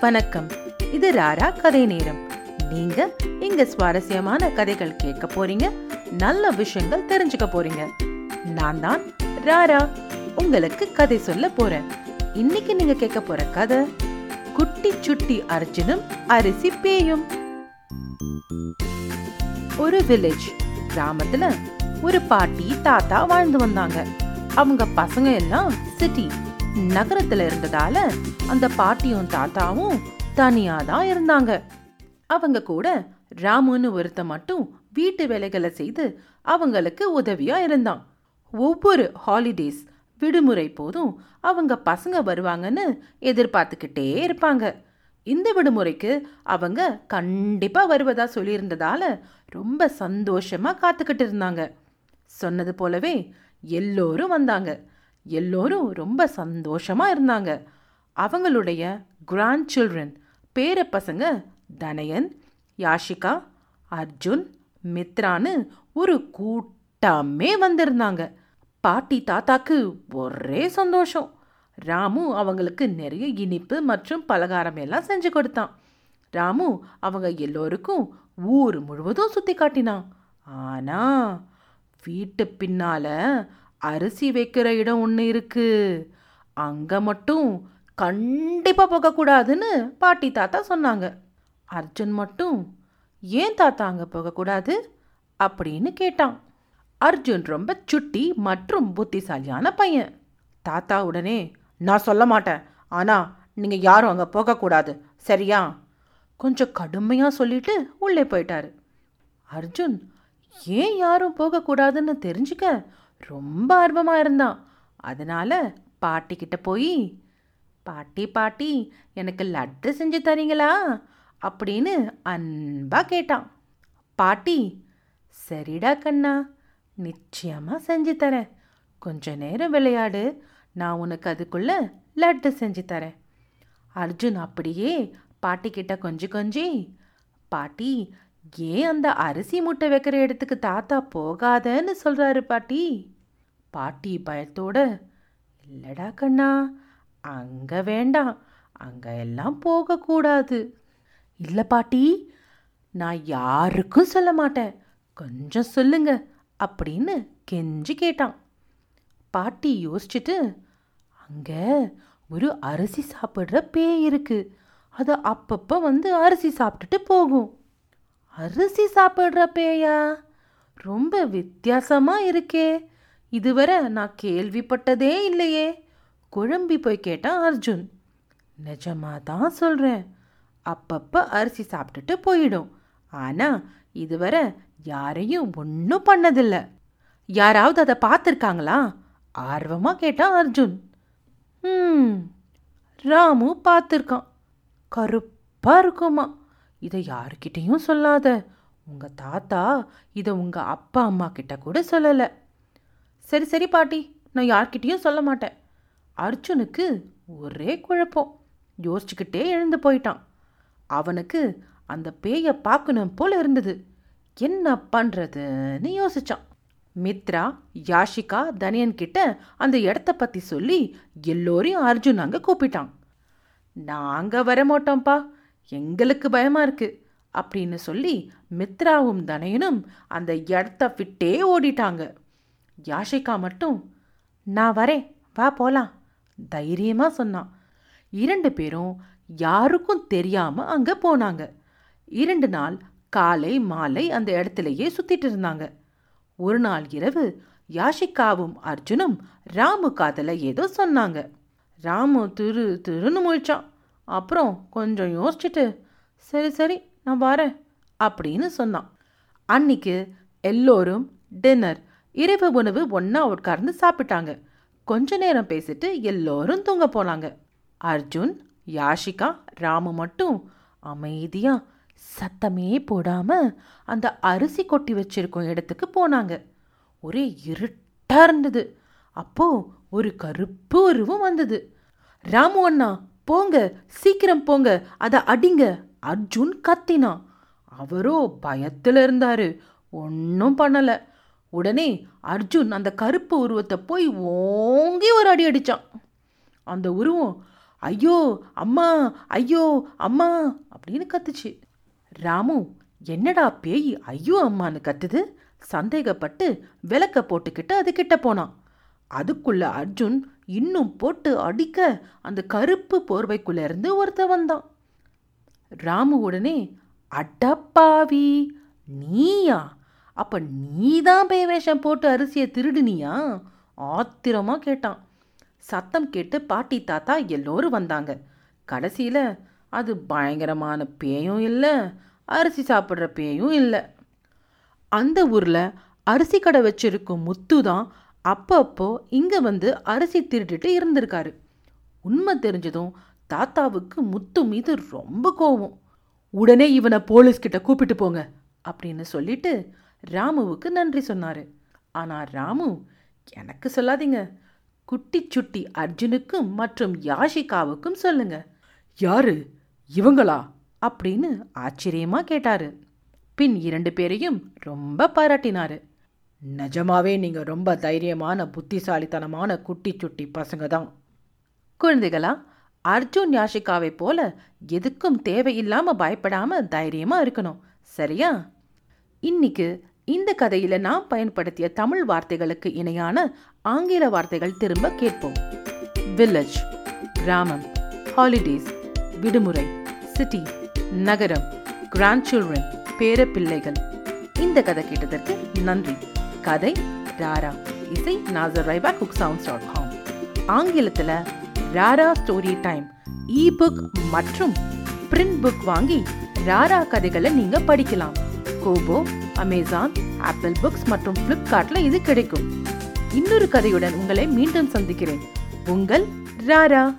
வணக்கம். இது ராரா கதை நேரம். நீங்க இங்க சுவாரஸ்யமான கதைகள் கேட்க போறீங்க நல்ல விஷயங்கள் தெரிஞ்சுக்க போறீங்க. நான் தான் ராரா. உங்களுக்கு கதை சொல்ல போறேன். இன்னைக்கு நீங்க கேட்க போற கதை குட்டி சுட்டி அர்ஜுனும் அரிசி பேயும். ஒரு வில்லேஜ் கிராமத்துல ஒரு பாட்டி தாத்தா வாழ்ந்து வந்தாங்க. அவங்க பசங்க எல்லாம் சிட்டி நகரத்துல இருந்ததால அந்த பாட்டியும் தாத்தாவும் தனியா தான் இருந்தாங்க. அவங்க கூட ராமுன்னு ஒருத்த மட்டும் வீட்டு வேலைகளை செய்து அவங்களுக்கு உதவியா இருந்தான். ஒவ்வொரு ஹாலிடேஸ் விடுமுறை போதும் அவங்க பசங்க வருவாங்கன்னு எதிர்பார்த்துக்கிட்டே இருப்பாங்க. இந்த விடுமுறைக்கு அவங்க கண்டிப்பா வருவதா சொல்லியிருந்ததால ரொம்ப சந்தோஷமா காத்துக்கிட்டு இருந்தாங்க. சொன்னது போலவே எல்லோரும் வந்தாங்க. எல்லோரும் ரொம்ப சந்தோஷமாக இருந்தாங்க. அவங்களுடைய கிராண்ட் சில்ட்ரன் பேர பசங்க தனயன் யாஷிகா அர்ஜுன் மித்ரான்னு ஒரு கூட்டமே வந்திருந்தாங்க. பாட்டி தாத்தாக்கு ஒரே சந்தோஷம். ராமு அவங்களுக்கு நிறைய இனிப்பு மற்றும் பலகாரம் எல்லாம் செஞ்சு கொடுத்தான். ராமு அவங்க எல்லோருக்கும் ஊர் முழுவதும் சுற்றி காட்டினான். ஆனால் வீட்டு பின்னால அரிசி வைக்கிற இடம் ஒன்று இருக்கு. அங்க மட்டும் கண்டிப்பா போகக்கூடாதுன்னு பாட்டி தாத்தா சொன்னாங்க. அர்ஜுன் மட்டும் ஏன் தாத்தா அங்கே போகக்கூடாது? அப்படின்னு கேட்டான். அர்ஜுன் ரொம்ப சுட்டி மற்றும் புத்திசாலியான பையன். தாத்தா உடனே நான் சொல்ல மாட்டேன். ஆனால் நீங்கள் யாரும் அங்கே போகக்கூடாது. சரியா? கொஞ்சம் கடுமையாக சொல்லிட்டு உள்ளே போயிட்டாரு. அர்ஜுன் ஏன் யாரும் போகக்கூடாதுன்னு தெரிஞ்சுக்க ரொம்ப ஆர்வமாக இருந்தான். அதனால் பாட்டிக்கிட்ட போய் பாட்டி பாட்டி எனக்கு லட்டு செஞ்சு தரீங்களா? அப்படின்னு அன்பாக கேட்டான். பாட்டி சரிடா கண்ணா நிச்சயமாக செஞ்சு தரேன். கொஞ்ச நேரம் விளையாடு நான் உனக்கு அதுக்குள்ளே லட்டு செஞ்சு தரேன். அர்ஜுன் அப்படியே பாட்டிக்கிட்ட கொஞ்சி கொஞ்சி பாட்டி ஏன் அந்த அரிசி முட்டை வைக்கிற இடத்துக்கு தாத்தா போகாதன்னு சொல்கிறாரு பாட்டி. பாட்டி பயத்தோட இல்லடா கண்ணா அங்கே வேண்டாம் அங்கே எல்லாம் போகக்கூடாது இல்லை பாட்டி நான் யாருக்கும் சொல்ல மாட்டேன் கொஞ்சம் சொல்லுங்க அப்படின்னு கெஞ்சி கேட்டான். பாட்டி யோசிச்சுட்டு அங்கே ஒரு அரிசி சாப்பிட்ற பேய் இருக்கு அது அப்பப்போ வந்து அரிசி சாப்பிட்டுட்டு போகும். அரிசி சாப்பிட்ற பேயா? ரொம்ப வித்தியாசமாக இருக்கே இதுவரை நான் கேள்விப்பட்டதே இல்லையே. குழம்பி போய் கேட்டான் அர்ஜுன். நிஜமாக தான் சொல்கிறேன் அப்பப்போ அரிசி சாப்பிட்டுட்டு போயிடும். ஆனால் இதுவரை யாரையும் ஒன்றும் பண்ணதில்லை. யாராவது அதை பார்த்துருக்காங்களா? ஆர்வமாக கேட்டான் அர்ஜுன். ம் ராமு பார்த்துருக்கான். கருப்பாக இருக்குமா. இதை யாருக்கிட்டேயும் சொல்லாத. உங்கள் தாத்தா இதை உங்கள் அப்பா அம்மா கிட்ட கூட சொல்லலை. சரி சரி பாட்டி நான் யார்கிட்டயும் சொல்ல மாட்டேன். அர்ஜுனுக்கு ஒரே குழப்பம். யோசிச்சுக்கிட்டே எழுந்து போயிட்டான். அவனுக்கு அந்த பேயை பார்க்கணும் போல இருந்தது. என்ன பண்ணுறதுன்னு யோசித்தான் மித்ரா யாஷிகா தனியன் கிட்ட அந்த இடத்த பற்றி சொல்லி எல்லோரையும் அர்ஜுன் அங்கே கூப்பிட்டான். நாங்கள் வர மாட்டோம்ப்பா. எங்களுக்கு பயமாக இருக்குது அப்படின்னு சொல்லி மித்ராவும் தனையனும் அந்த இடத்த விட்டே ஓடிட்டாங்க. யாஷிகா மட்டும் நான் வரேன் வா போலாம் தைரியமாக சொன்னான் இரண்டு பேரும் யாருக்கும் தெரியாமல் அங்கே போனாங்க. இரண்டு நாள் காலை மாலை அந்த இடத்துலையே சுற்றிட்டு இருந்தாங்க. ஒரு நாள் இரவு யாஷிகாவும் அர்ஜுனும் ராமு காதல ஏதோ சொன்னாங்க. ராமு திரு திருன்னு முழிச்சான். அப்புறம் கொஞ்சம் யோசிச்சுட்டு சரி சரி நான் வரேன் அப்படின்னு சொன்னான். அன்னைக்கு எல்லோரும் டின்னர் இரவு உணவு ஒன்றா உட்கார்ந்து சாப்பிட்டாங்க. கொஞ்ச நேரம் பேசிட்டு எல்லோரும் தூங்க போனாங்க. அர்ஜுன் யாஷிகா ராமு மட்டும் அமைதியா சத்தமே போடாம அந்த அரிசி கொட்டி வச்சிருக்கும் இடத்துக்கு போனாங்க. ஒரே இருட்டா இருந்தது. அப்போ ஒரு கருப்பு உருவம் வந்தது. ராமு அண்ணா போங்க சீக்கிரம் போங்க அதை அடிங்க அர்ஜுன் கத்தினான். அவரோ பயத்துல இருந்தாரு. ஒன்றும் பண்ணலை. உடனே அர்ஜுன் அந்த கருப்பு உருவத்தை போய் ஓங்கி ஒரு அடி அடிச்சான். அந்த உருவம் ஐயோ அம்மா ஐயோ அம்மா அப்படின்னு கத்துச்சு. ராமு என்னடா பேய் ஐயோ அம்மான்னு கத்துது? சந்தேகப்பட்டு விளக்க போட்டுக்கிட்டு அது கிட்ட போனான். அதுக்குள்ள அர்ஜுன் இன்னும் போட்டு அடிக்க அந்த கருப்பு போர்வைக்குள்ள இருந்து ஒருத்த வந்தான். ராமு உடனே அடப்பாவி நீயா? அப்போ நீ தான் பேய் வேஷம் போட்டு அரிசியை திருடுனியா? ஆத்திரமாக கேட்டான். சத்தம் கேட்டு பாட்டி தாத்தா எல்லோரும் வந்தாங்க. கடைசியில் அது பயங்கரமான பேயும் இல்லை அரிசி சாப்பிட்ற பேயும் இல்லை. அந்த ஊரில் அரிசி கடை வச்சிருக்கும் முத்து தான் அப்பப்போ இங்கே வந்து அரிசி திருட்டுட்டு இருந்திருக்காரு. உண்மை தெரிஞ்சதும் தாத்தாவுக்கு முத்து மீது ரொம்ப கோவம். உடனே இவனை போலீஸ்கிட்ட கூப்பிட்டு போங்க அப்படின்னு சொல்லிட்டு ராமுவுக்கு நன்றி சொன்னாரு. ஆனா ராமு எனக்கு சொல்லாதீங்க. குட்டி சுட்டி அர்ஜுனுக்கும் மற்றும் யாஷிகாவுக்கும் சொல்லுங்க. யாரு? இவங்களா? அப்படின்னு ஆச்சரியமா கேட்டாரு. பின் இரண்டு பேரையும் ரொம்ப பாராட்டினாரு. நிஜமாவே நீங்க ரொம்ப தைரியமான புத்திசாலித்தனமான குட்டி சுட்டி பசங்க தான் குழந்தைகளா அர்ஜுன் யாஷிகாவை போல எதுக்கும் தேவையில்லாம பயப்படாம தைரியமா இருக்கணும். சரியா? இன்னைக்கு இந்த கதையில நாம் பயன்படுத்திய தமிழ் வார்த்தைகளுக்கு இணையான ஆங்கில வார்த்தைகள் திரும்ப கேட்போம். வில்லேஜ் கிராமம் ஹாலிடேஸ் விடுமுறை சிட்டி நகரம் கிராண்ட் சில்ட்ரன் பேர பிள்ளைகள் இந்த கதை கேட்டதற்கு நன்றி. கதை ராரா இசை நாசர் ரைபா குக் சவுண்ட்ஸ் டாட் காம் ஆங்கிலத்தில் ராரா ஸ்டோரி டைம் இ புக் மற்றும் பிரிண்ட் புக் வாங்கி ராரா கதைகளை நீங்க படிக்கலாம். கோபோ அமேசான் ஆப்பிள் புக்ஸ் மற்றும் பிளிப்கார்ட்ல இது கிடைக்கும். இன்னொரு கதையுடன் உங்களை மீண்டும் சந்திக்கிறேன். உங்கள் ராரா.